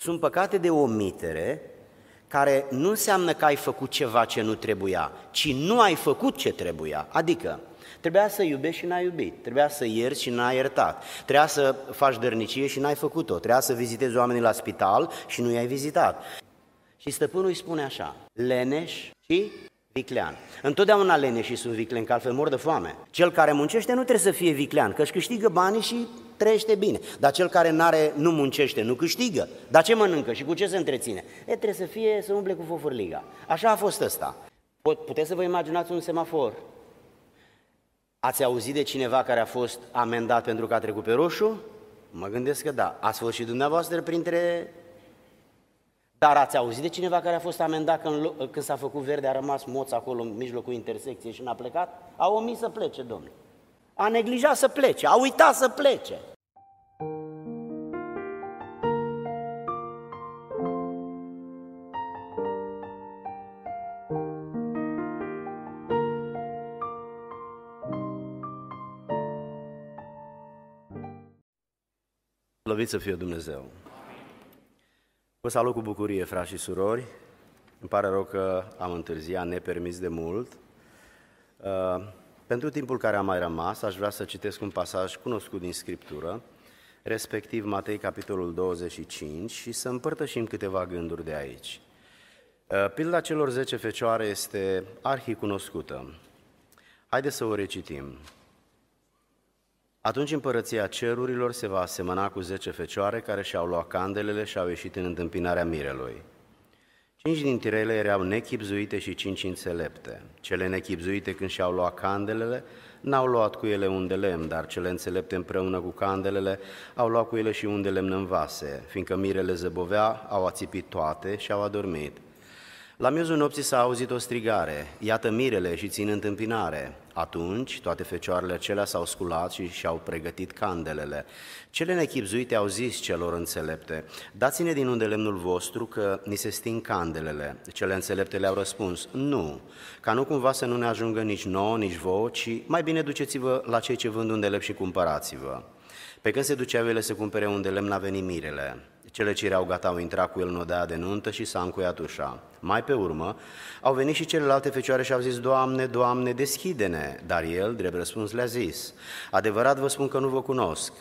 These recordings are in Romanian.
Sunt păcate de omitere care nu înseamnă că ai făcut ceva ce nu trebuia, ci nu ai făcut ce trebuia. Adică, trebuia să iubești și n-ai iubit, trebuia să ierți și n-ai iertat, trebuia să faci dărnicie și n-ai făcut-o, trebuia să vizitezi oamenii la spital și nu i-ai vizitat. Și stăpânul îi spune așa, leneș și viclean. Întotdeauna leneșii sunt viclean, că altfel mor de foame. Cel care muncește nu trebuie să fie viclean, că își câștigă banii și trăiește bine. Dar cel care n-are, nu muncește, nu câștigă. Dar ce mănâncă și cu ce se întreține? E, trebuie să fie, să umble cu fofurliga. Așa a fost ăsta. Puteți să vă imaginați un semafor. Ați auzit de cineva care a fost amendat pentru că a trecut pe roșu? Mă gândesc că da. Ați fost și dumneavoastră printre dar ați auzit de cineva care a fost amendat când, când s-a făcut verde, a rămas moț acolo în mijlocul intersecției și n-a plecat? A omis să plece, domnule. A neglijat să plece, a uitat să plece. Slăvit să fie Dumnezeu! Vă salut cu bucurie, frați și surori. Îmi pare rău că am întârziat nepermis de mult. Uh, pentru timpul care a mai rămas, aș vrea să citesc un pasaj cunoscut din Scriptură, respectiv Matei, capitolul 25, și să împărtășim câteva gânduri de aici. Uh, pilda celor 10 fecioare este arhicunoscută. Haideți să o recitim. Atunci împărăția cerurilor se va asemăna cu zece fecioare care și-au luat candelele și au ieșit în întâmpinarea mirelui. Cinci dintre ele erau nechipzuite și cinci înțelepte. Cele nechipzuite când și-au luat candelele, n-au luat cu ele un de lemn, dar cele înțelepte împreună cu candelele au luat cu ele și un de lemn în vase, fiindcă mirele zăbovea, au ațipit toate și au adormit. La miezul nopții s-a auzit o strigare, iată mirele și țin întâmpinare. Atunci toate fecioarele acelea s-au sculat și și-au pregătit candelele. Cele nechipzuite au zis celor înțelepte, dați-ne din unde lemnul vostru că ni se sting candelele. Cele înțelepte le-au răspuns, nu, ca nu cumva să nu ne ajungă nici nouă, nici vouă, ci mai bine duceți-vă la cei ce vând unde lemn și cumpărați-vă. Pe când se duceau ele să cumpere unde lemn, a venit mirele. Cele ce erau gata au intrat cu el în odaia de nuntă și s-a încuiat ușa. Mai pe urmă, au venit și celelalte fecioare și au zis, Doamne, Doamne, deschide-ne! Dar el, drept răspuns, le-a zis, adevărat vă spun că nu vă cunosc.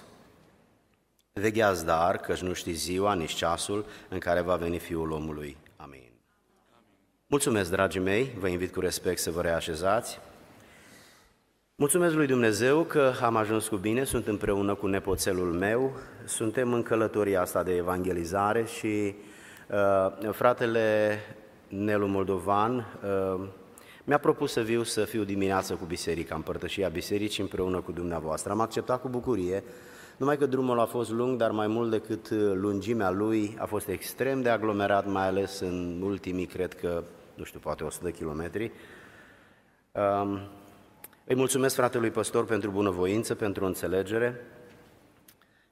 Vegheați dar, căci nu știți ziua, nici ceasul în care va veni Fiul omului. Amin. Mulțumesc, dragii mei, vă invit cu respect să vă reașezați. Mulțumesc lui Dumnezeu că am ajuns cu bine, sunt împreună cu nepoțelul meu, suntem în călătoria asta de evangelizare și uh, fratele Nelu Moldovan uh, mi-a propus să viu să fiu dimineață cu biserica, împărtășia bisericii împreună cu dumneavoastră. Am acceptat cu bucurie, numai că drumul a fost lung, dar mai mult decât lungimea lui a fost extrem de aglomerat, mai ales în ultimii, cred că, nu știu, poate 100 de kilometri. Uh, îi mulțumesc fratelui păstor pentru bunăvoință, pentru înțelegere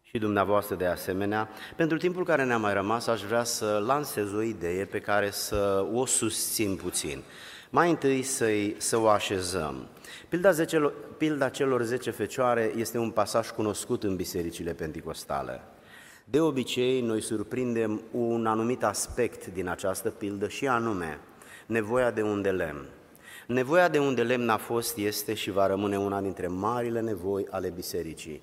și dumneavoastră de asemenea. Pentru timpul care ne-a mai rămas, aș vrea să lansez o idee pe care să o susțin puțin. Mai întâi să să o așezăm. Pilda, zece, pilda celor zece fecioare este un pasaj cunoscut în bisericile penticostale. De obicei, noi surprindem un anumit aspect din această pildă și anume nevoia de un de lemn. Nevoia de unde lemn a fost, este și va rămâne una dintre marile nevoi ale bisericii,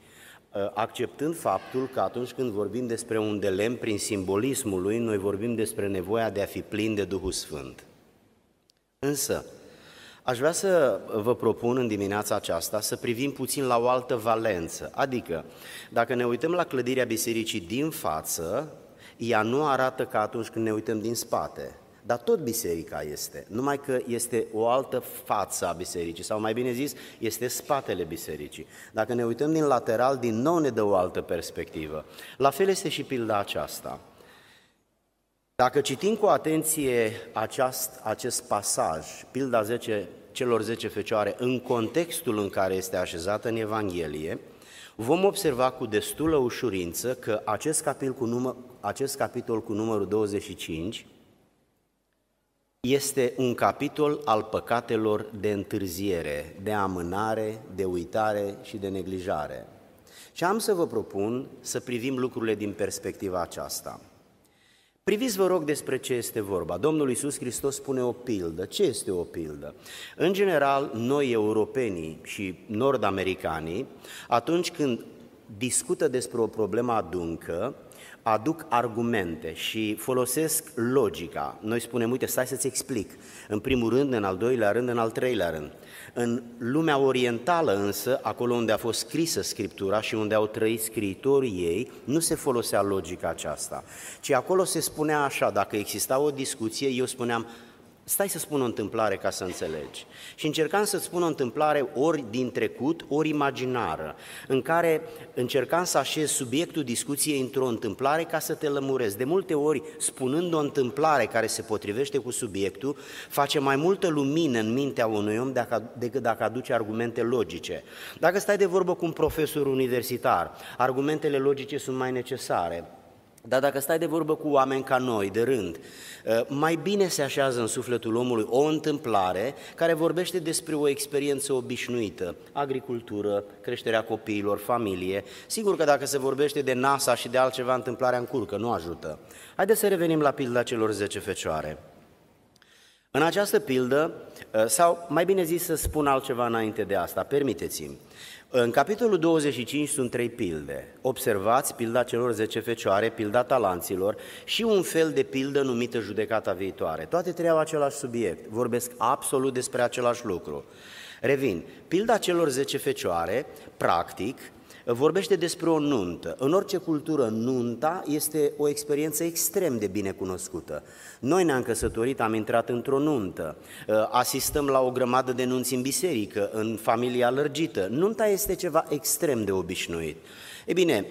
ă, acceptând faptul că atunci când vorbim despre un de lemn, prin simbolismul lui, noi vorbim despre nevoia de a fi plin de Duhul Sfânt. Însă, aș vrea să vă propun în dimineața aceasta să privim puțin la o altă valență, adică dacă ne uităm la clădirea bisericii din față, ea nu arată ca atunci când ne uităm din spate. Dar tot biserica este, numai că este o altă față a bisericii, sau mai bine zis, este spatele bisericii. Dacă ne uităm din lateral, din nou ne dă o altă perspectivă. La fel este și pilda aceasta. Dacă citim cu atenție aceast, acest pasaj, pilda 10, celor 10 fecioare, în contextul în care este așezată în Evanghelie, vom observa cu destulă ușurință că acest capitol cu, număr, acest capitol cu numărul 25 este un capitol al păcatelor de întârziere, de amânare, de uitare și de neglijare. Și am să vă propun să privim lucrurile din perspectiva aceasta. Priviți, vă rog, despre ce este vorba. Domnul Iisus Hristos spune o pildă. Ce este o pildă? În general, noi, europenii și nord-americanii, atunci când discută despre o problemă adâncă, aduc argumente și folosesc logica. Noi spunem, uite, stai să-ți explic. În primul rând, în al doilea rând, în al treilea rând. În lumea orientală însă, acolo unde a fost scrisă Scriptura și unde au trăit scriitorii ei, nu se folosea logica aceasta, ci acolo se spunea așa, dacă exista o discuție, eu spuneam, Stai să spun o întâmplare ca să înțelegi. Și încercam să-ți spun o întâmplare ori din trecut, ori imaginară, în care încercam să așez subiectul discuției într-o întâmplare ca să te lămuresc. De multe ori, spunând o întâmplare care se potrivește cu subiectul, face mai multă lumină în mintea unui om decât dacă aduce argumente logice. Dacă stai de vorbă cu un profesor universitar, argumentele logice sunt mai necesare. Dar dacă stai de vorbă cu oameni ca noi, de rând, uh, mai bine se așează în sufletul omului o întâmplare care vorbește despre o experiență obișnuită, agricultură, creșterea copiilor, familie. Sigur că dacă se vorbește de NASA și de altceva, întâmplarea încurcă, nu ajută. Haideți să revenim la pilda celor 10 fecioare. În această pildă, uh, sau mai bine zis să spun altceva înainte de asta, permiteți-mi, în capitolul 25 sunt trei pilde. Observați pilda celor 10 fecioare, pilda talanților și un fel de pildă numită judecata viitoare. Toate trei au același subiect, vorbesc absolut despre același lucru. Revin, pilda celor 10 fecioare, practic, vorbește despre o nuntă. În orice cultură, nunta este o experiență extrem de bine cunoscută. Noi ne-am căsătorit, am intrat într-o nuntă, ă, asistăm la o grămadă de nunți în biserică, în familia lărgită. Nunta este ceva extrem de obișnuit. E bine,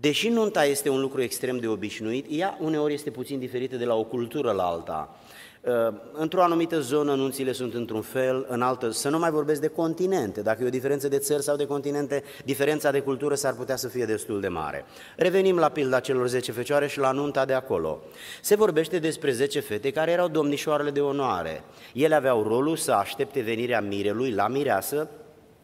deși nunta este un lucru extrem de obișnuit, ea uneori este puțin diferită de la o cultură la alta. Uh, într-o anumită zonă nunțile sunt într-un fel, în altă, să nu mai vorbesc de continente. Dacă e o diferență de țări sau de continente, diferența de cultură s-ar putea să fie destul de mare. Revenim la pilda celor 10 fecioare și la nunta de acolo. Se vorbește despre 10 fete care erau domnișoarele de onoare. Ele aveau rolul să aștepte venirea mirelui la mireasă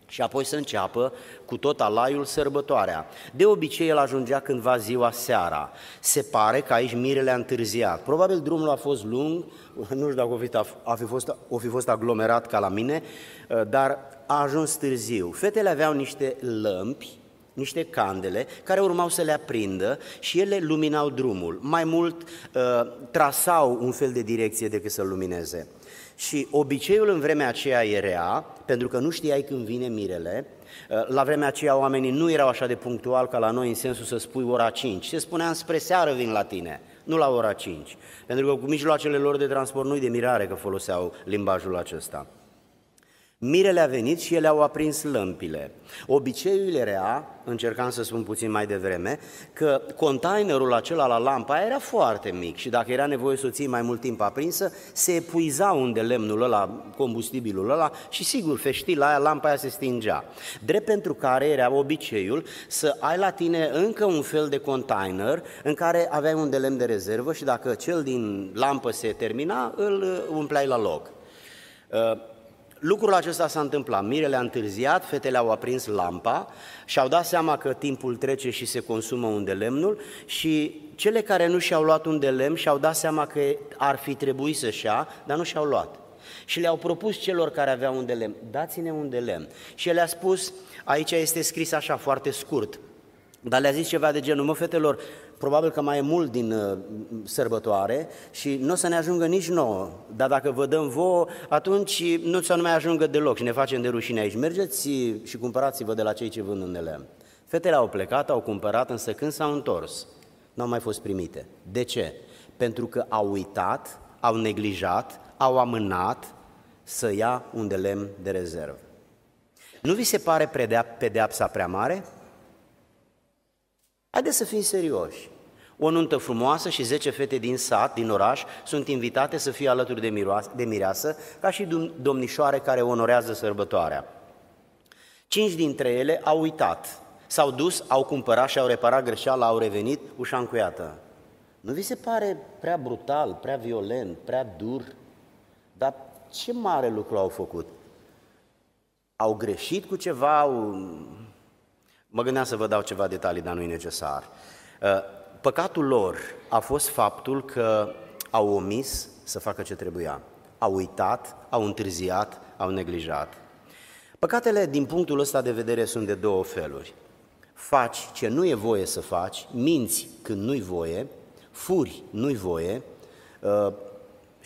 și apoi să înceapă cu tot alaiul sărbătoarea. De obicei el ajungea cândva ziua seara. Se pare că aici mirele a întârziat. Probabil drumul a fost lung, nu știu dacă o fi, a fi fost, o fi fost aglomerat ca la mine, uh, dar a ajuns târziu. Fetele aveau niște lămpi, niște candele care urmau să le aprindă și ele luminau drumul. Mai mult uh, trasau un fel de direcție decât să lumineze. Și obiceiul în vremea aceea era, pentru că nu știai când vine mirele, uh, la vremea aceea oamenii nu erau așa de punctual ca la noi în sensul să spui ora 5. Se spunea spre seară vin la tine, nu la ora 5. Pentru că cu mijloacele lor de transport nu-i de mirare că foloseau limbajul acesta. Mirele a venit și ele au aprins lămpile. Obiceiul era, încercam să spun puțin mai devreme, că containerul acela la lampa era foarte mic și dacă era nevoie să o ții mai mult timp aprinsă, se epuiza unde lemnul ăla, combustibilul ăla și sigur, feștila aia, lampa aia se stingea. Drept pentru care era obiceiul să ai la tine încă un fel de container în care aveai un de lemn de rezervă și dacă cel din lampă se termina, îl umpleai la loc. Uh, Lucrul acesta s-a întâmplat. Mirele a întârziat, fetele au aprins lampa și au dat seama că timpul trece și se consumă un de lemnul și cele care nu și-au luat un de lemn și-au dat seama că ar fi trebuit să-și ia, dar nu și-au luat. Și le-au propus celor care aveau un de lemn, dați-ne un de lemn. Și el le-a spus, aici este scris așa foarte scurt, dar le-a zis ceva de genul, mă fetelor, probabil că mai e mult din uh, sărbătoare și nu o să ne ajungă nici nouă, dar dacă vă dăm vouă, atunci nu să nu mai ajungă deloc și ne facem de rușine aici. Mergeți și cumpărați-vă de la cei ce vând unele. Fetele au plecat, au cumpărat, însă când s-au întors, nu au mai fost primite. De ce? Pentru că au uitat, au neglijat, au amânat să ia un de lemn de rezervă. Nu vi se pare pedeapsa prea mare? Haideți să fim serioși. O nuntă frumoasă și 10 fete din sat, din oraș, sunt invitate să fie alături de, miroasă, de mireasă, ca și domnișoare care onorează sărbătoarea. Cinci dintre ele au uitat, s-au dus, au cumpărat și au reparat greșeala, au revenit, ușa încuiată. Nu vi se pare prea brutal, prea violent, prea dur? Dar ce mare lucru au făcut? Au greșit cu ceva, au Mă gândeam să vă dau ceva detalii, dar nu e necesar. Uh, păcatul lor a fost faptul că au omis să facă ce trebuia. Au uitat, au întârziat, au neglijat. Păcatele, din punctul ăsta de vedere, sunt de două feluri. Faci ce nu e voie să faci, minți când nu-i voie, furi nu-i voie, uh,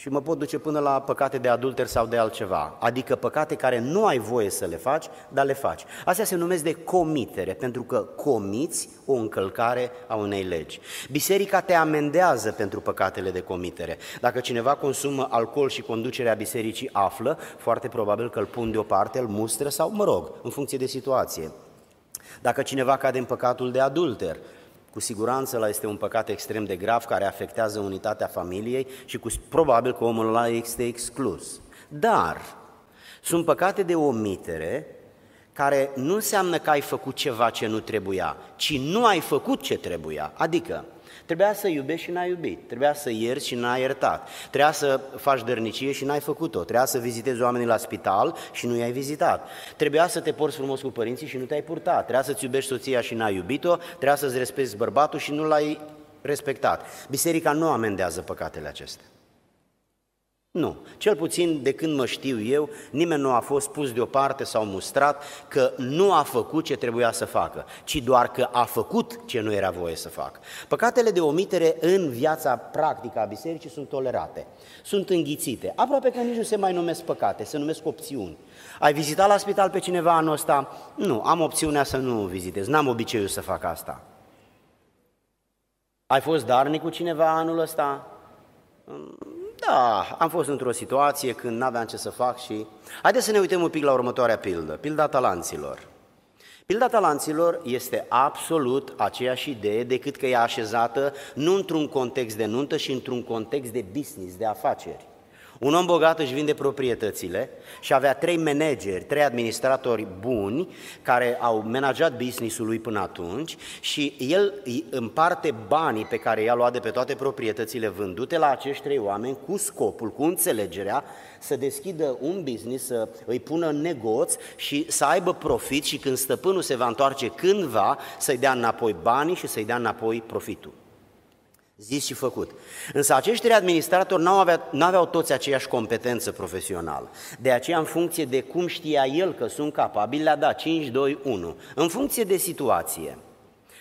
și mă pot duce până la păcate de adulter sau de altceva, adică păcate care nu ai voie să le faci, dar le faci. Astea se numesc de comitere, pentru că comiți o încălcare a unei legi. Biserica te amendează pentru păcatele de comitere. Dacă cineva consumă alcool și conducerea bisericii află, foarte probabil că îl pun deoparte, îl mustră sau, mă rog, în funcție de situație. Dacă cineva cade în păcatul de adulter, cu siguranță ăla este un păcat extrem de grav care afectează unitatea familiei și cu, probabil că omul ăla este exclus. Dar sunt păcate de omitere care nu înseamnă că ai făcut ceva ce nu trebuia, ci nu ai făcut ce trebuia. Adică, Trebuia să iubești și n-ai iubit, trebuia să ierți și n-ai iertat, trebuia să faci dărnicie și n-ai făcut-o, trebuia să vizitezi oamenii la spital și nu i-ai vizitat, trebuia să te porți frumos cu părinții și nu te-ai purtat, trebuia să-ți iubești soția și n-ai iubit-o, trebuia să-ți respecti bărbatul și nu l-ai respectat. Biserica nu amendează păcatele acestea. Nu. Cel puțin de când mă știu eu, nimeni nu a fost pus deoparte sau mustrat că nu a făcut ce trebuia să facă, ci doar că a făcut ce nu era voie să facă. Păcatele de omitere în viața practică a bisericii sunt tolerate, sunt înghițite, aproape că nici nu se mai numesc păcate, se numesc opțiuni. Ai vizitat la spital pe cineva anul ăsta? Nu, am opțiunea să nu vizitez, n-am obiceiul să fac asta. Ai fost darnic cu cineva anul ăsta? Da, am fost într-o situație când n-aveam ce să fac și... Haideți să ne uităm un pic la următoarea pildă, pilda talanților. Pilda talanților este absolut aceeași idee decât că e așezată nu într-un context de nuntă, și într-un context de business, de afaceri. Un om bogat își vinde proprietățile și avea trei manageri, trei administratori buni care au manajat businessul lui până atunci și el îi împarte banii pe care i-a luat de pe toate proprietățile vândute la acești trei oameni cu scopul, cu înțelegerea să deschidă un business, să îi pună în negoț și să aibă profit și când stăpânul se va întoarce cândva să-i dea înapoi banii și să-i dea înapoi profitul zis și făcut. Însă acești trei administratori nu aveau, aveau toți aceeași competență profesională. De aceea, în funcție de cum știa el că sunt capabili, le-a dat 5, 2, 1, în funcție de situație.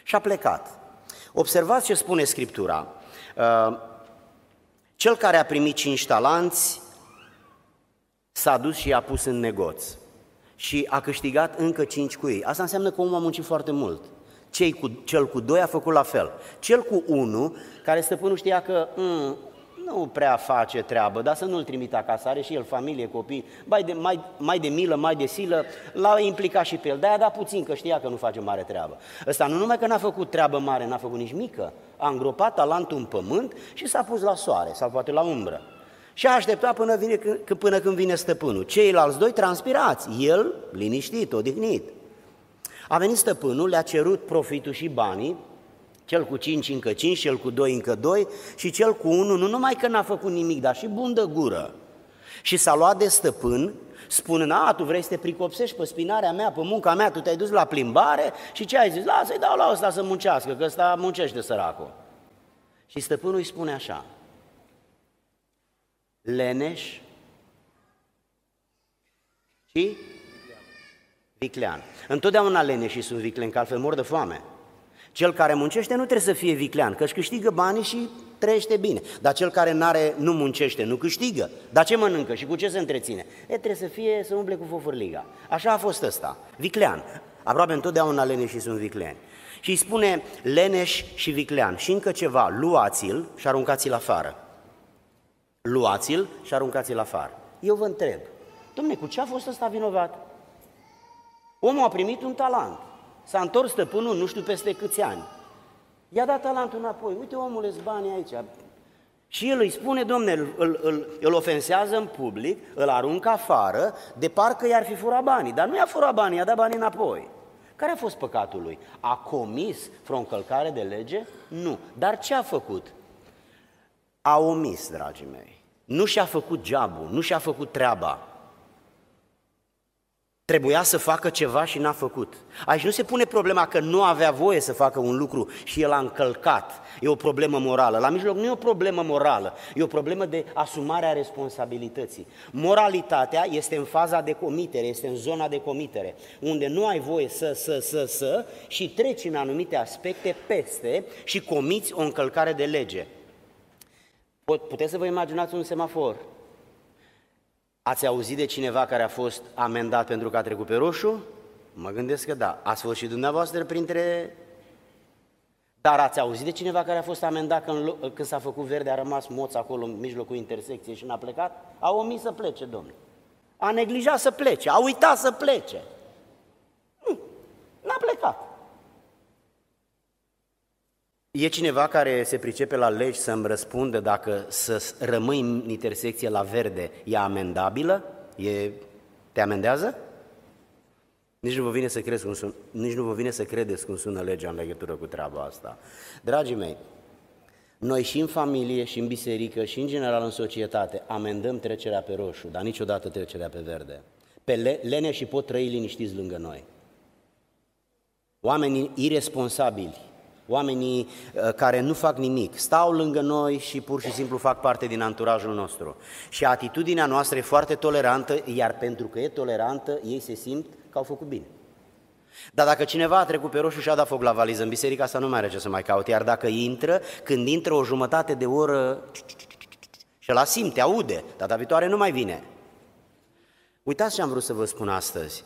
Și a plecat. Observați ce spune Scriptura. Uh, cel care a primit cinci talanți s-a dus și i-a pus în negoț și a câștigat încă cinci cu ei. Asta înseamnă că omul a muncit foarte mult. Cei cu, cel cu doi a făcut la fel. Cel cu unu, care stăpânul știa că mm, nu prea face treabă, dar să nu-l trimită acasă, are și el familie, copii, mai de, mai, mai de milă, mai de silă, l-a implicat și pe el, de-aia da puțin, că știa că nu face mare treabă. Ăsta nu numai că n-a făcut treabă mare, n-a făcut nici mică, a îngropat talentul în pământ și s-a pus la soare sau poate la umbră. Și a așteptat până, vine, până când vine stăpânul. Ceilalți doi transpirați, el liniștit, odihnit. A venit stăpânul, le-a cerut profitul și banii, cel cu cinci încă cinci, cel cu doi încă doi și cel cu unu nu numai că n-a făcut nimic, dar și bun de gură. Și s-a luat de stăpân, spunând, a, tu vrei să te pricopsești pe spinarea mea, pe munca mea, tu te-ai dus la plimbare și ce ai zis? Lasă-i dau la ăsta să muncească, că ăsta muncește săracul. Și stăpânul îi spune așa, leneș și viclean. Întotdeauna leneșii sunt viclean, că altfel mor de foame. Cel care muncește nu trebuie să fie viclean, că își câștigă banii și trăiește bine. Dar cel care n-are, nu muncește, nu câștigă. Dar ce mănâncă și cu ce se întreține? E, trebuie să fie, să umble cu fofurliga. Așa a fost ăsta, viclean. Aproape întotdeauna leneșii sunt vicleani. Și îi spune leneș și viclean. Și încă ceva, luați-l și aruncați-l afară. Luați-l și aruncați-l afară. Eu vă întreb, domne, cu ce a fost ăsta vinovat? Omul a primit un talent. S-a întors stăpânul nu știu peste câți ani. I-a dat talentul înapoi. Uite, omul, îți banii aici. Și el îi spune, domne, îl, îl, îl, îl ofensează în public, îl aruncă afară, de parcă i-ar fi furat banii. Dar nu i-a furat banii, i-a dat banii înapoi. Care a fost păcatul lui? A comis vreo încălcare de lege? Nu. Dar ce a făcut? A omis, dragii mei. Nu și-a făcut geabul, nu și-a făcut treaba. Trebuia să facă ceva și n-a făcut. Aici nu se pune problema că nu avea voie să facă un lucru și el a încălcat. E o problemă morală. La mijloc nu e o problemă morală, e o problemă de asumare a responsabilității. Moralitatea este în faza de comitere, este în zona de comitere, unde nu ai voie să, să, să, să și treci în anumite aspecte peste și comiți o încălcare de lege. Puteți să vă imaginați un semafor Ați auzit de cineva care a fost amendat pentru că a trecut pe roșu? Mă gândesc că da. Ați fost și dumneavoastră printre... Dar ați auzit de cineva care a fost amendat când, când s-a făcut verde, a rămas moț acolo în mijlocul intersecției și n-a plecat? A omis să plece, domnule. A neglijat să plece, a uitat să plece. Nu, n-a plecat. E cineva care se pricepe la legi să-mi răspundă dacă să rămâi în intersecție la verde e amendabilă? E... Te amendează? Nici nu, vă vine să crezi cum sun... Nici nu vă vine să credeți cum sună legea în legătură cu treaba asta. Dragii mei, noi și în familie, și în biserică, și în general în societate amendăm trecerea pe roșu, dar niciodată trecerea pe verde. Pe le- lene și pot trăi liniștiți lângă noi. Oamenii irresponsabili oamenii uh, care nu fac nimic, stau lângă noi și pur și simplu fac parte din anturajul nostru. Și atitudinea noastră e foarte tolerantă, iar pentru că e tolerantă, ei se simt că au făcut bine. Dar dacă cineva a trecut pe roșu și a dat foc la valiză în biserică, asta nu mai are ce să mai caute. Iar dacă intră, când intră o jumătate de oră și la simte, aude, data viitoare nu mai vine. Uitați ce am vrut să vă spun astăzi.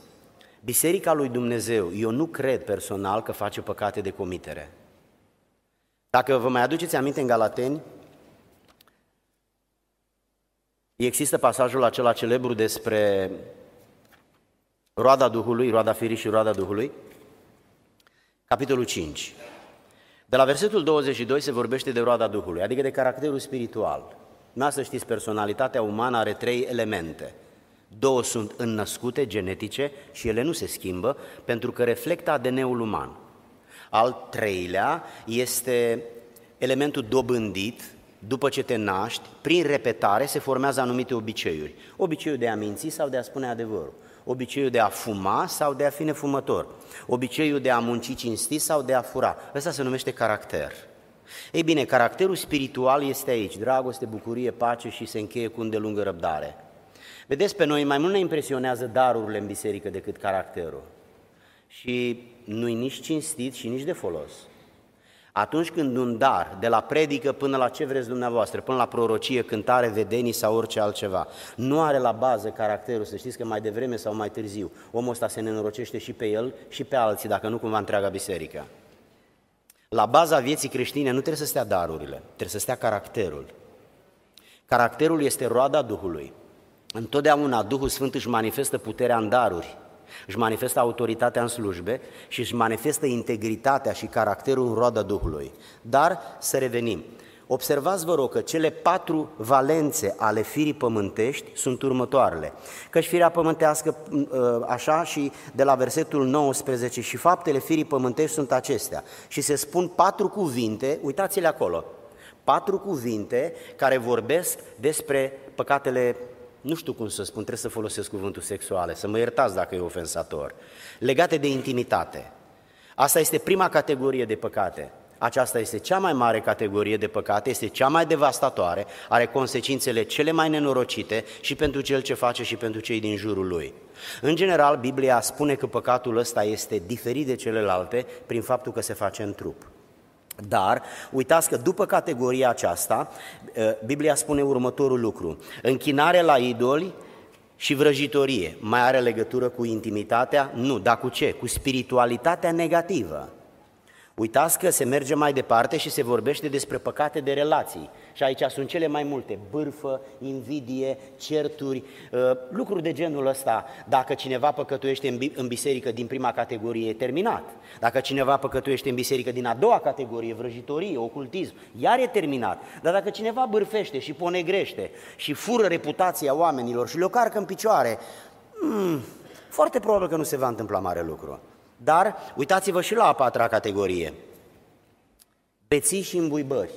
Biserica lui Dumnezeu, eu nu cred personal că face păcate de comitere. Dacă vă mai aduceți aminte în Galateni, există pasajul acela celebru despre roada Duhului, roada firii și roada Duhului, capitolul 5. De la versetul 22 se vorbește de roada Duhului, adică de caracterul spiritual. Nu să știți, personalitatea umană are trei elemente. Două sunt înnăscute, genetice, și ele nu se schimbă, pentru că reflectă ADN-ul uman. Al treilea este elementul dobândit, după ce te naști, prin repetare se formează anumite obiceiuri. Obiceiul de a minți sau de a spune adevărul. Obiceiul de a fuma sau de a fi nefumător. Obiceiul de a munci cinstit sau de a fura. Ăsta se numește caracter. Ei bine, caracterul spiritual este aici, dragoste, bucurie, pace și se încheie cu îndelungă răbdare. Vedeți, pe noi mai mult ne impresionează darurile în biserică decât caracterul. Și nu-i nici cinstit și nici de folos. Atunci când un dar, de la predică până la ce vreți dumneavoastră, până la prorocie, cântare, vedenii sau orice altceva, nu are la bază caracterul, să știți că mai devreme sau mai târziu, omul ăsta se nenorocește și pe el și pe alții, dacă nu cumva întreaga biserică. La baza vieții creștine nu trebuie să stea darurile, trebuie să stea caracterul. Caracterul este roada Duhului. Întotdeauna Duhul Sfânt își manifestă puterea în daruri, își manifestă autoritatea în slujbe și își manifestă integritatea și caracterul în roada Duhului. Dar să revenim. Observați, vă rog, că cele patru valențe ale firii pământești sunt următoarele. Căci firea pământească, ă, așa și de la versetul 19, și faptele firii pământești sunt acestea. Și se spun patru cuvinte, uitați-le acolo, patru cuvinte care vorbesc despre păcatele nu știu cum să spun, trebuie să folosesc cuvântul sexuale, să mă iertați dacă e ofensator, legate de intimitate. Asta este prima categorie de păcate. Aceasta este cea mai mare categorie de păcate, este cea mai devastatoare, are consecințele cele mai nenorocite și pentru cel ce face și pentru cei din jurul lui. În general, Biblia spune că păcatul ăsta este diferit de celelalte prin faptul că se face în trup. Dar uitați că după categoria aceasta, ă, Biblia spune următorul lucru. Închinare la idoli și vrăjitorie mai are legătură cu intimitatea? Nu, dar cu ce? Cu spiritualitatea negativă. Uitați că se merge mai departe și se vorbește despre păcate de relații. Și aici sunt cele mai multe, bârfă, invidie, certuri, uh, lucruri de genul ăsta. Dacă cineva păcătuiește în biserică din prima categorie, e terminat. Dacă cineva păcătuiește în biserică din a doua categorie, vrăjitorie, ocultism, iar e terminat. Dar dacă cineva bârfește și ponegrește și fură reputația oamenilor și le-o carcă în picioare, hmm, foarte probabil că nu se va întâmpla mare lucru. Dar uitați-vă și la a patra categorie. Beții și îmbuibări.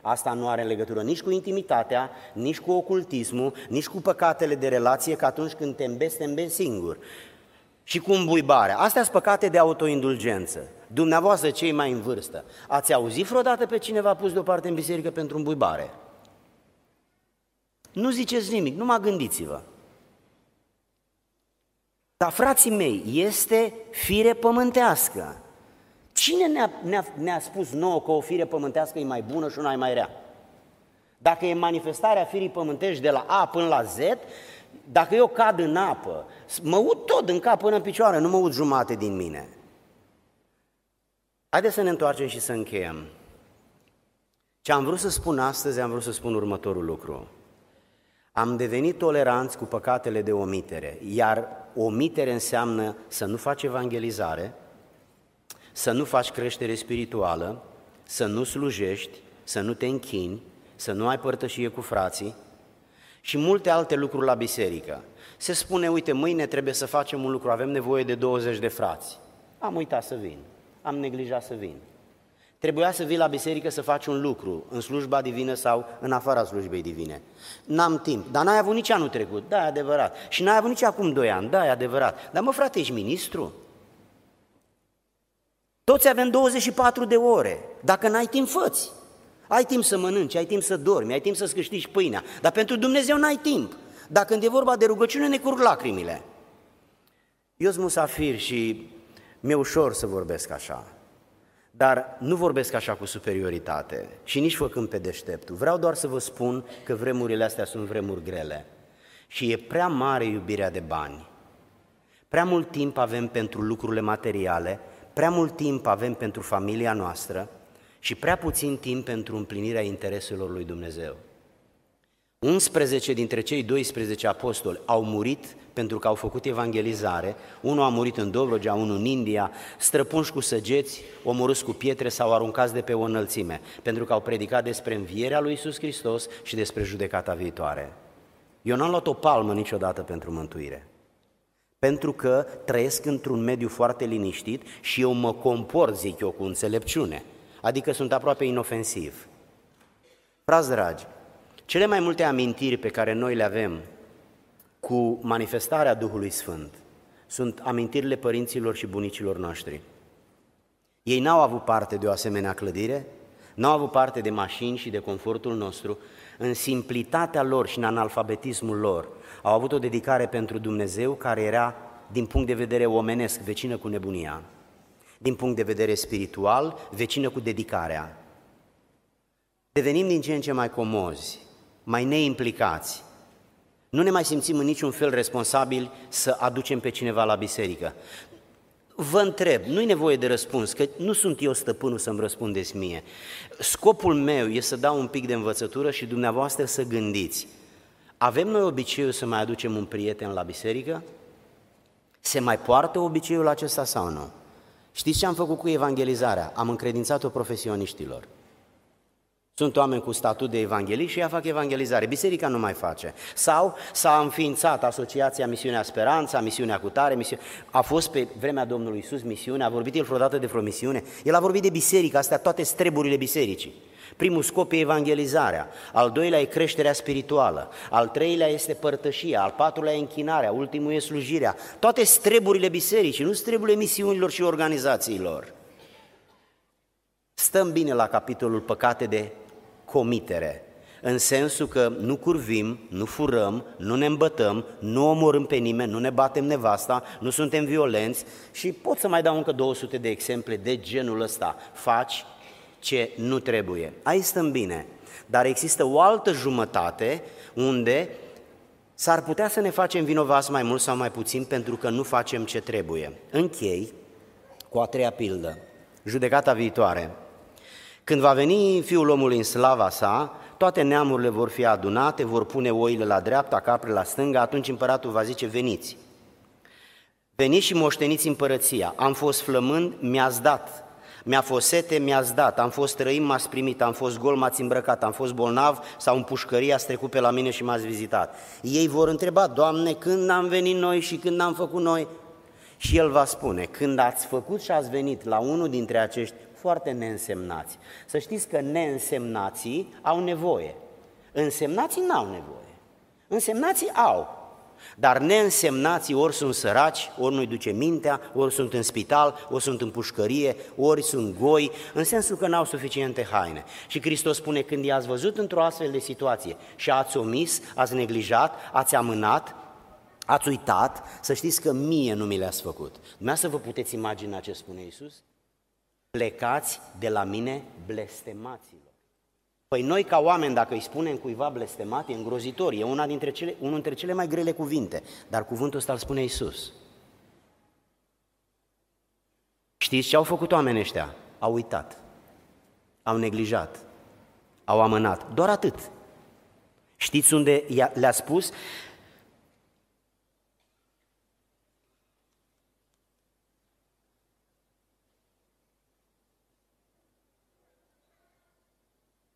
Asta nu are legătură nici cu intimitatea, nici cu ocultismul, nici cu păcatele de relație, că atunci când te îmbezi, te îmbezi singur. și cu îmbuibarea. Astea sunt păcate de autoindulgență. Dumneavoastră, cei mai în vârstă, ați auzit vreodată pe cineva pus deoparte în biserică pentru îmbuibare? Nu ziceți nimic, numai gândiți-vă. Dar, frații mei, este fire pământească. Cine ne-a, ne-a, ne-a spus nouă că o fire pământească e mai bună și una e mai rea? Dacă e manifestarea firii pământești de la A până la Z, dacă eu cad în apă, mă ud tot în cap până în picioare, nu mă ud jumate din mine. Haideți să ne întoarcem și să încheiem. Ce am vrut să spun astăzi, am vrut să spun următorul lucru. Am devenit toleranți cu păcatele de omitere, iar omitere înseamnă să nu faci evangelizare, să nu faci creștere spirituală, să nu slujești, să nu te închini, să nu ai părtășie cu frații și multe alte lucruri la biserică. Se spune, uite, mâine trebuie să facem un lucru, avem nevoie de 20 de frați. Am uitat să vin, am neglijat să vin. Trebuia să vii la biserică să faci un lucru, în slujba divină sau în afara slujbei divine. N-am timp, dar n-ai avut nici anul trecut, da, e adevărat. Și n-ai avut nici acum doi ani, da, e adevărat. Dar mă, frate, ești ministru? Toți avem 24 de ore. Dacă n-ai timp, făți. Ai timp să mănânci, ai timp să dormi, ai timp să-ți câștigi pâinea, dar pentru Dumnezeu n-ai timp. Dacă când e vorba de rugăciune, ne curg lacrimile. Eu sunt musafir și mi-e ușor să vorbesc așa. Dar nu vorbesc așa cu superioritate și nici făcând pe deșteptul. Vreau doar să vă spun că vremurile astea sunt vremuri grele și e prea mare iubirea de bani. Prea mult timp avem pentru lucrurile materiale, prea mult timp avem pentru familia noastră și prea puțin timp pentru împlinirea intereselor lui Dumnezeu. 11 dintre cei 12 apostoli au murit pentru că au făcut evangelizare. Unul a murit în Dobrogea, unul în India, străpunși cu săgeți, omorâți cu pietre sau aruncați de pe o înălțime, pentru că au predicat despre învierea lui Isus Hristos și despre judecata viitoare. Eu n-am luat o palmă niciodată pentru mântuire. Pentru că trăiesc într-un mediu foarte liniștit și eu mă comport, zic eu, cu înțelepciune. Adică sunt aproape inofensiv. Frați dragi, cele mai multe amintiri pe care noi le avem cu manifestarea Duhului Sfânt sunt amintirile părinților și bunicilor noștri. Ei n-au avut parte de o asemenea clădire, n-au avut parte de mașini și de confortul nostru, în simplitatea lor și în analfabetismul lor au avut o dedicare pentru Dumnezeu care era, din punct de vedere omenesc, vecină cu nebunia, din punct de vedere spiritual, vecină cu dedicarea. Devenim din ce în ce mai comozi, mai neimplicați. Nu ne mai simțim în niciun fel responsabili să aducem pe cineva la biserică. Vă întreb, nu-i nevoie de răspuns, că nu sunt eu stăpânul să-mi răspundeți mie. Scopul meu e să dau un pic de învățătură și dumneavoastră să gândiți. Avem noi obiceiul să mai aducem un prieten la biserică? Se mai poartă obiceiul acesta sau nu? Știți ce am făcut cu evangelizarea? Am încredințat-o profesioniștilor. Sunt oameni cu statut de evanghelist și ea fac evangelizare. Biserica nu mai face. Sau s-a înființat Asociația Misiunea Speranța, Misiunea Cutare, misiune... a fost pe vremea Domnului Isus misiune, a vorbit el vreodată de vreo misiune. El a vorbit de biserică, astea toate streburile bisericii. Primul scop e evangelizarea, al doilea e creșterea spirituală, al treilea este părtășia, al patrulea e închinarea, ultimul e slujirea. Toate streburile bisericii, nu streburile misiunilor și organizațiilor. Stăm bine la capitolul păcate de comitere, în sensul că nu curvim, nu furăm, nu ne îmbătăm, nu omorâm pe nimeni, nu ne batem nevasta, nu suntem violenți și pot să mai dau încă 200 de exemple de genul ăsta. Faci ce nu trebuie. Aici stăm bine, dar există o altă jumătate unde s-ar putea să ne facem vinovați mai mult sau mai puțin pentru că nu facem ce trebuie. Închei cu a treia pildă, judecata viitoare. Când va veni Fiul omului în slava sa, toate neamurile vor fi adunate, vor pune oile la dreapta, caprele la stânga, atunci împăratul va zice, veniți. Veniți și moșteniți împărăția. Am fost flămând, mi-ați dat. Mi-a fost sete, mi-ați dat. Am fost trăim, m-ați primit. Am fost gol, m-ați îmbrăcat. Am fost bolnav sau în pușcărie, ați trecut pe la mine și m-ați vizitat. Ei vor întreba, Doamne, când am venit noi și când am făcut noi? Și El va spune, când ați făcut și ați venit la unul dintre acești foarte neînsemnați. Să știți că neînsemnații au nevoie. Însemnații n-au nevoie. Însemnații au. Dar neînsemnații ori sunt săraci, ori nu-i duce mintea, ori sunt în spital, ori sunt în pușcărie, ori sunt goi, în sensul că n-au suficiente haine. Și Hristos spune, când i-ați văzut într-o astfel de situație și ați omis, ați neglijat, ați amânat, ați uitat, să știți că mie nu mi le-ați făcut. să vă puteți imagina ce spune Iisus? Plecați de la mine blestemaților. Păi noi ca oameni, dacă îi spunem cuiva blestemat, e îngrozitor, e una dintre cele, unul dintre cele mai grele cuvinte, dar cuvântul ăsta îl spune Isus. Știți ce au făcut oamenii ăștia? Au uitat, au neglijat, au amânat, doar atât. Știți unde le-a spus?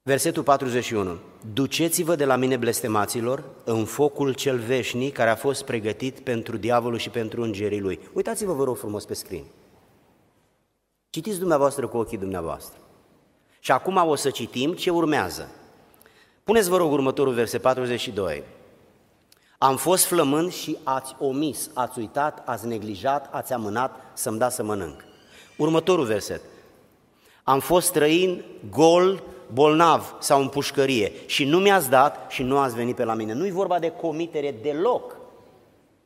Versetul 41. Duceți-vă de la mine blestemaților în focul cel veșnic care a fost pregătit pentru diavolul și pentru îngerii lui. Uitați-vă, vă rog frumos, pe screen. Citiți dumneavoastră cu ochii dumneavoastră. Și acum o să citim ce urmează. Puneți, vă rog, următorul verset 42. Am fost flămând și ați omis, ați uitat, ați neglijat, ați amânat să-mi dați să mănânc. Următorul verset. Am fost străin, gol, bolnav sau în pușcărie și nu mi-ați dat și nu ați venit pe la mine. Nu-i vorba de comitere deloc,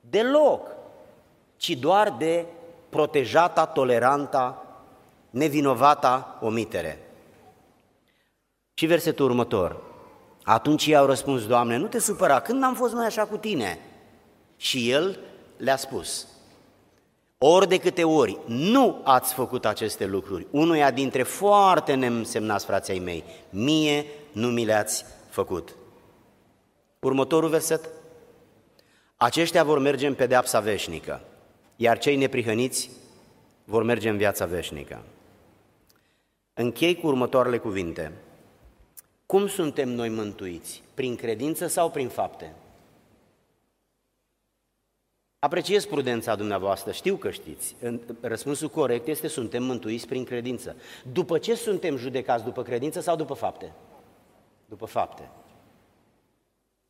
deloc, ci doar de protejata, toleranta, nevinovata omitere. Și versetul următor. Atunci ei au răspuns, Doamne, nu te supăra, când am fost noi așa cu tine? Și el le-a spus, ori de câte ori nu ați făcut aceste lucruri, unuia dintre foarte nemsemnați frații mei, mie nu mi le-ați făcut. Următorul verset. Aceștia vor merge în pedeapsa veșnică, iar cei neprihăniți vor merge în viața veșnică. Închei cu următoarele cuvinte. Cum suntem noi mântuiți? Prin credință sau prin fapte? Apreciez prudența dumneavoastră, știu că știți. Răspunsul corect este suntem mântuiți prin credință. După ce suntem judecați? După credință sau după fapte? După fapte.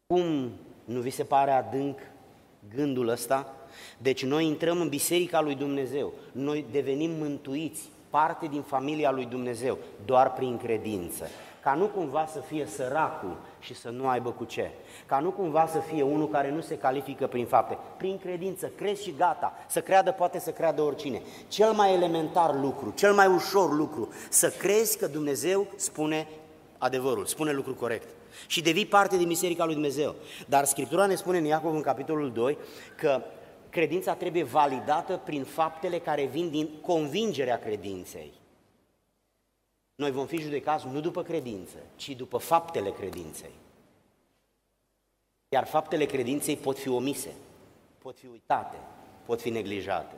Cum nu vi se pare adânc gândul ăsta? Deci noi intrăm în Biserica lui Dumnezeu, noi devenim mântuiți, parte din familia lui Dumnezeu, doar prin credință. Ca nu cumva să fie săracul și să nu aibă cu ce, ca nu cumva să fie unul care nu se califică prin fapte, prin credință, crezi și gata, să creadă poate să creadă oricine. Cel mai elementar lucru, cel mai ușor lucru, să crezi că Dumnezeu spune adevărul, spune lucru corect. Și devii parte din Biserica lui Dumnezeu. Dar Scriptura ne spune în Iacov în capitolul 2 că credința trebuie validată prin faptele care vin din convingerea credinței. Noi vom fi judecați nu după credință, ci după faptele credinței. Iar faptele credinței pot fi omise, pot fi uitate, pot fi neglijate.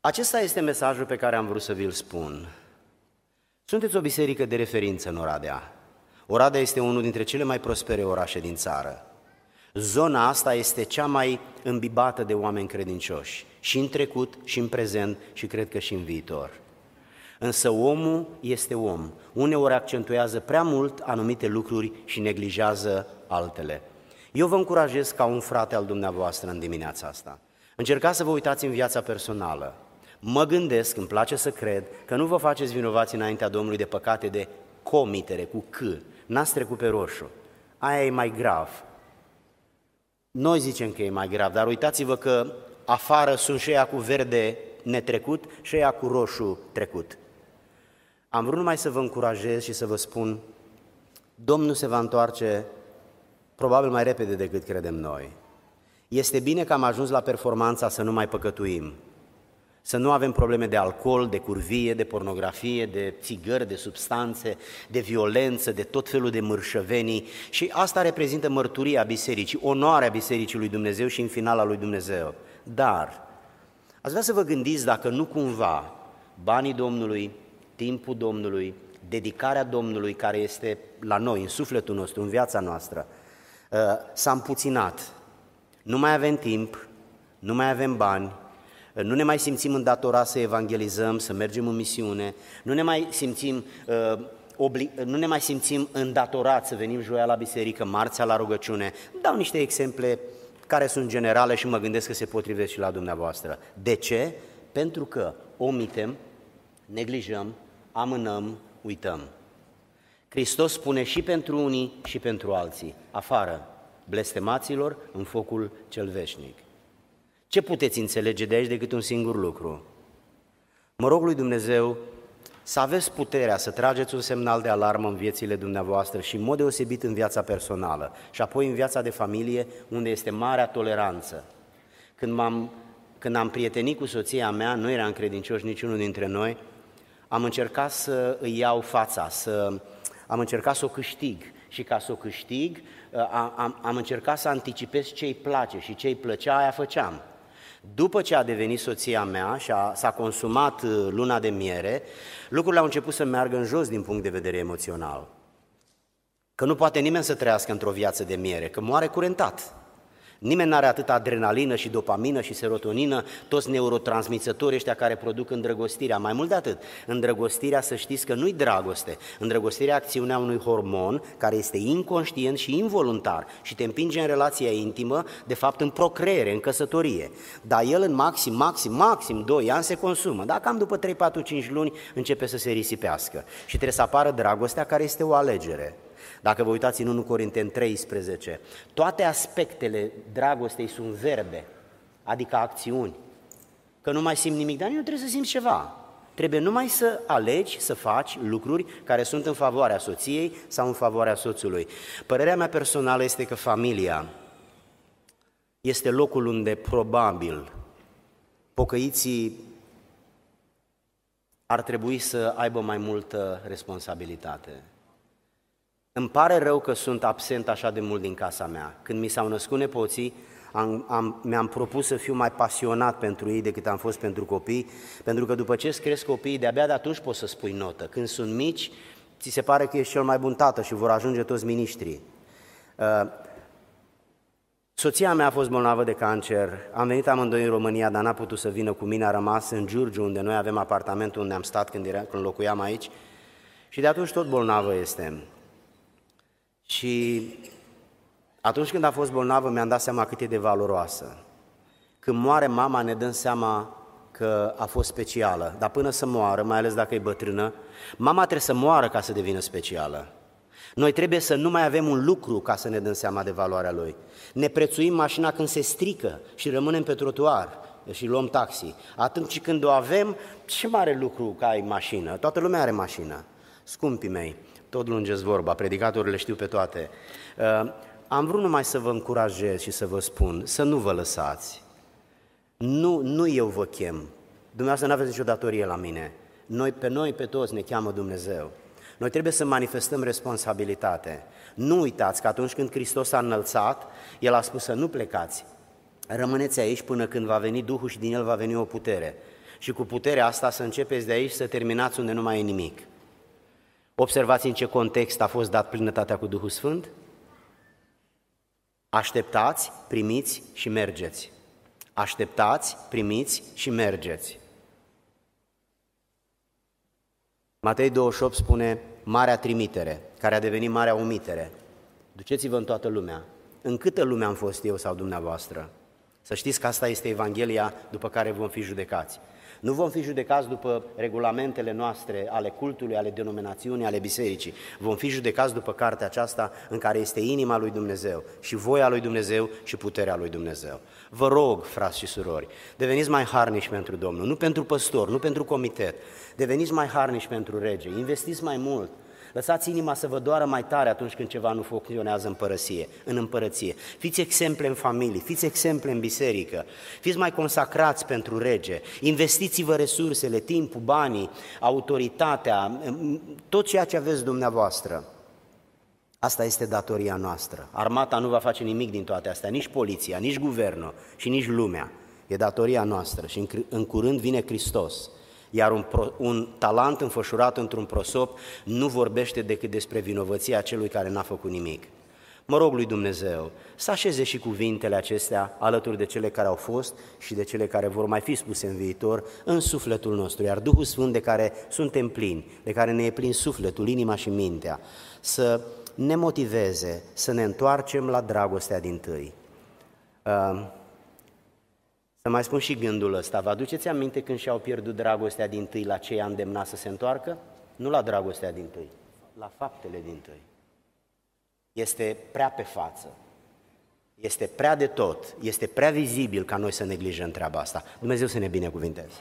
Acesta este mesajul pe care am vrut să vi-l spun. Sunteți o biserică de referință în Oradea. Oradea este unul dintre cele mai prospere orașe din țară. Zona asta este cea mai îmbibată de oameni credincioși, și în trecut, și în prezent, și cred că și în viitor. Însă omul este om. Uneori accentuează prea mult anumite lucruri și neglijează altele. Eu vă încurajez ca un frate al dumneavoastră în dimineața asta. Încercați să vă uitați în viața personală. Mă gândesc, îmi place să cred, că nu vă faceți vinovați înaintea Domnului de păcate de comitere, cu C, n-ați trecut pe roșu. Aia e mai grav. Noi zicem că e mai grav, dar uitați-vă că afară sunt și cu verde netrecut și ea cu roșu trecut. Am vrut numai să vă încurajez și să vă spun, Domnul se va întoarce probabil mai repede decât credem noi. Este bine că am ajuns la performanța să nu mai păcătuim, să nu avem probleme de alcool, de curvie, de pornografie, de țigări, de substanțe, de violență, de tot felul de mărșăvenii și asta reprezintă mărturia bisericii, onoarea bisericii lui Dumnezeu și în finala lui Dumnezeu. Dar, ați vrea să vă gândiți dacă nu cumva banii Domnului, timpul Domnului, dedicarea Domnului care este la noi, în sufletul nostru, în viața noastră, uh, s-a împuținat. Nu mai avem timp, nu mai avem bani, uh, nu ne mai simțim îndatorați să evangelizăm, să mergem în misiune, nu ne mai simțim, uh, nu ne mai simțim îndatorați să venim joia la biserică, marțea la rugăciune. Dau niște exemple care sunt generale și mă gândesc că se potrivesc și la dumneavoastră. De ce? Pentru că omitem, neglijăm, amânăm, uităm. Hristos spune și pentru unii și pentru alții, afară, blestemaților în focul cel veșnic. Ce puteți înțelege de aici decât un singur lucru? Mă rog lui Dumnezeu să aveți puterea să trageți un semnal de alarmă în viețile dumneavoastră și în mod deosebit în viața personală și apoi în viața de familie, unde este marea toleranță. Când, m-am, când am prietenit cu soția mea, nu eram credincioși niciunul dintre noi, am încercat să îi iau fața, să, am încercat să o câștig și ca să o câștig am, am încercat să anticipez ce îi place și ce îi plăcea, aia făceam. După ce a devenit soția mea și a, s-a consumat uh, luna de miere, lucrurile au început să meargă în jos din punct de vedere emoțional. Că nu poate nimeni să trăiască într-o viață de miere, că moare curentat. Nimeni nu are atât adrenalină și dopamină și serotonină, toți neurotransmițătorii ăștia care produc îndrăgostirea. Mai mult de atât, îndrăgostirea, să știți că nu-i dragoste. Îndrăgostirea acțiunea unui hormon care este inconștient și involuntar și te împinge în relația intimă, de fapt în procreere, în căsătorie. Dar el în maxim, maxim, maxim 2 ani se consumă. Dar cam după 3, 4, 5 luni începe să se risipească. Și trebuie să apară dragostea care este o alegere. Dacă vă uitați în 1 Corinteni 13, toate aspectele dragostei sunt verbe, adică acțiuni. Că nu mai simt nimic, dar nu trebuie să simți ceva. Trebuie numai să alegi să faci lucruri care sunt în favoarea soției sau în favoarea soțului. Părerea mea personală este că familia este locul unde probabil pocăiții ar trebui să aibă mai multă responsabilitate. Îmi pare rău că sunt absent așa de mult din casa mea. Când mi s-au născut nepoții, am, am, mi-am propus să fiu mai pasionat pentru ei decât am fost pentru copii, pentru că după ce îți cresc copiii, de-abia de atunci poți să spui notă. Când sunt mici, ți se pare că ești cel mai bun tată și vor ajunge toți miniștrii. Uh, soția mea a fost bolnavă de cancer, am venit amândoi în România, dar n-a putut să vină cu mine, a rămas în Giurgiu, unde noi avem apartamentul unde am stat când, era, când locuiam aici, și de atunci tot bolnavă este. Și atunci când a fost bolnavă mi-am dat seama cât e de valoroasă. Când moare mama ne dăm seama că a fost specială, dar până să moară, mai ales dacă e bătrână, mama trebuie să moară ca să devină specială. Noi trebuie să nu mai avem un lucru ca să ne dăm seama de valoarea lui. Ne prețuim mașina când se strică și rămânem pe trotuar și luăm taxi. Atunci când o avem, ce mare lucru că ai mașină? Toată lumea are mașină. Scumpii mei, tot lungeți vorba, predicatorile știu pe toate. Uh, am vrut numai să vă încurajez și să vă spun să nu vă lăsați. Nu, nu eu vă chem. Dumneavoastră nu aveți nicio datorie la mine. Noi, pe noi, pe toți ne cheamă Dumnezeu. Noi trebuie să manifestăm responsabilitate. Nu uitați că atunci când Hristos a înălțat, El a spus să nu plecați. Rămâneți aici până când va veni Duhul și din El va veni o putere. Și cu puterea asta să începeți de aici să terminați unde nu mai e nimic. Observați în ce context a fost dat plinătatea cu Duhul Sfânt? Așteptați, primiți și mergeți. Așteptați, primiți și mergeți. Matei 28 spune Marea trimitere, care a devenit Marea omitere. Duceți-vă în toată lumea. În câtă lume am fost eu sau dumneavoastră? Să știți că asta este Evanghelia după care vom fi judecați. Nu vom fi judecați după regulamentele noastre ale cultului, ale denominațiunii, ale bisericii. Vom fi judecați după cartea aceasta în care este inima lui Dumnezeu și voia lui Dumnezeu și puterea lui Dumnezeu. Vă rog, frați și surori, deveniți mai harniși pentru Domnul, nu pentru păstor, nu pentru comitet, deveniți mai harniși pentru rege, investiți mai mult, Lăsați inima să vă doară mai tare atunci când ceva nu funcționează în părăsie, în împărăție. Fiți exemple în familie, fiți exemple în biserică, fiți mai consacrați pentru rege, investiți-vă resursele, timpul, banii, autoritatea, tot ceea ce aveți dumneavoastră. Asta este datoria noastră. Armata nu va face nimic din toate astea, nici poliția, nici guvernul și nici lumea. E datoria noastră și în curând vine Hristos iar un, pro, un talent înfășurat într-un prosop nu vorbește decât despre vinovăția celui care n-a făcut nimic. Mă rog lui Dumnezeu să așeze și cuvintele acestea alături de cele care au fost și de cele care vor mai fi spuse în viitor în sufletul nostru, iar Duhul Sfânt de care suntem plini, de care ne e plin sufletul, inima și mintea, să ne motiveze să ne întoarcem la dragostea din tâi. Uh, să mai spun și gândul ăsta. Vă aduceți aminte când și-au pierdut dragostea din tâi la ce i-a îndemnat să se întoarcă? Nu la dragostea din tâi, la faptele din tâi. Este prea pe față. Este prea de tot, este prea vizibil ca noi să neglijăm treaba asta. Dumnezeu să ne binecuvinteze.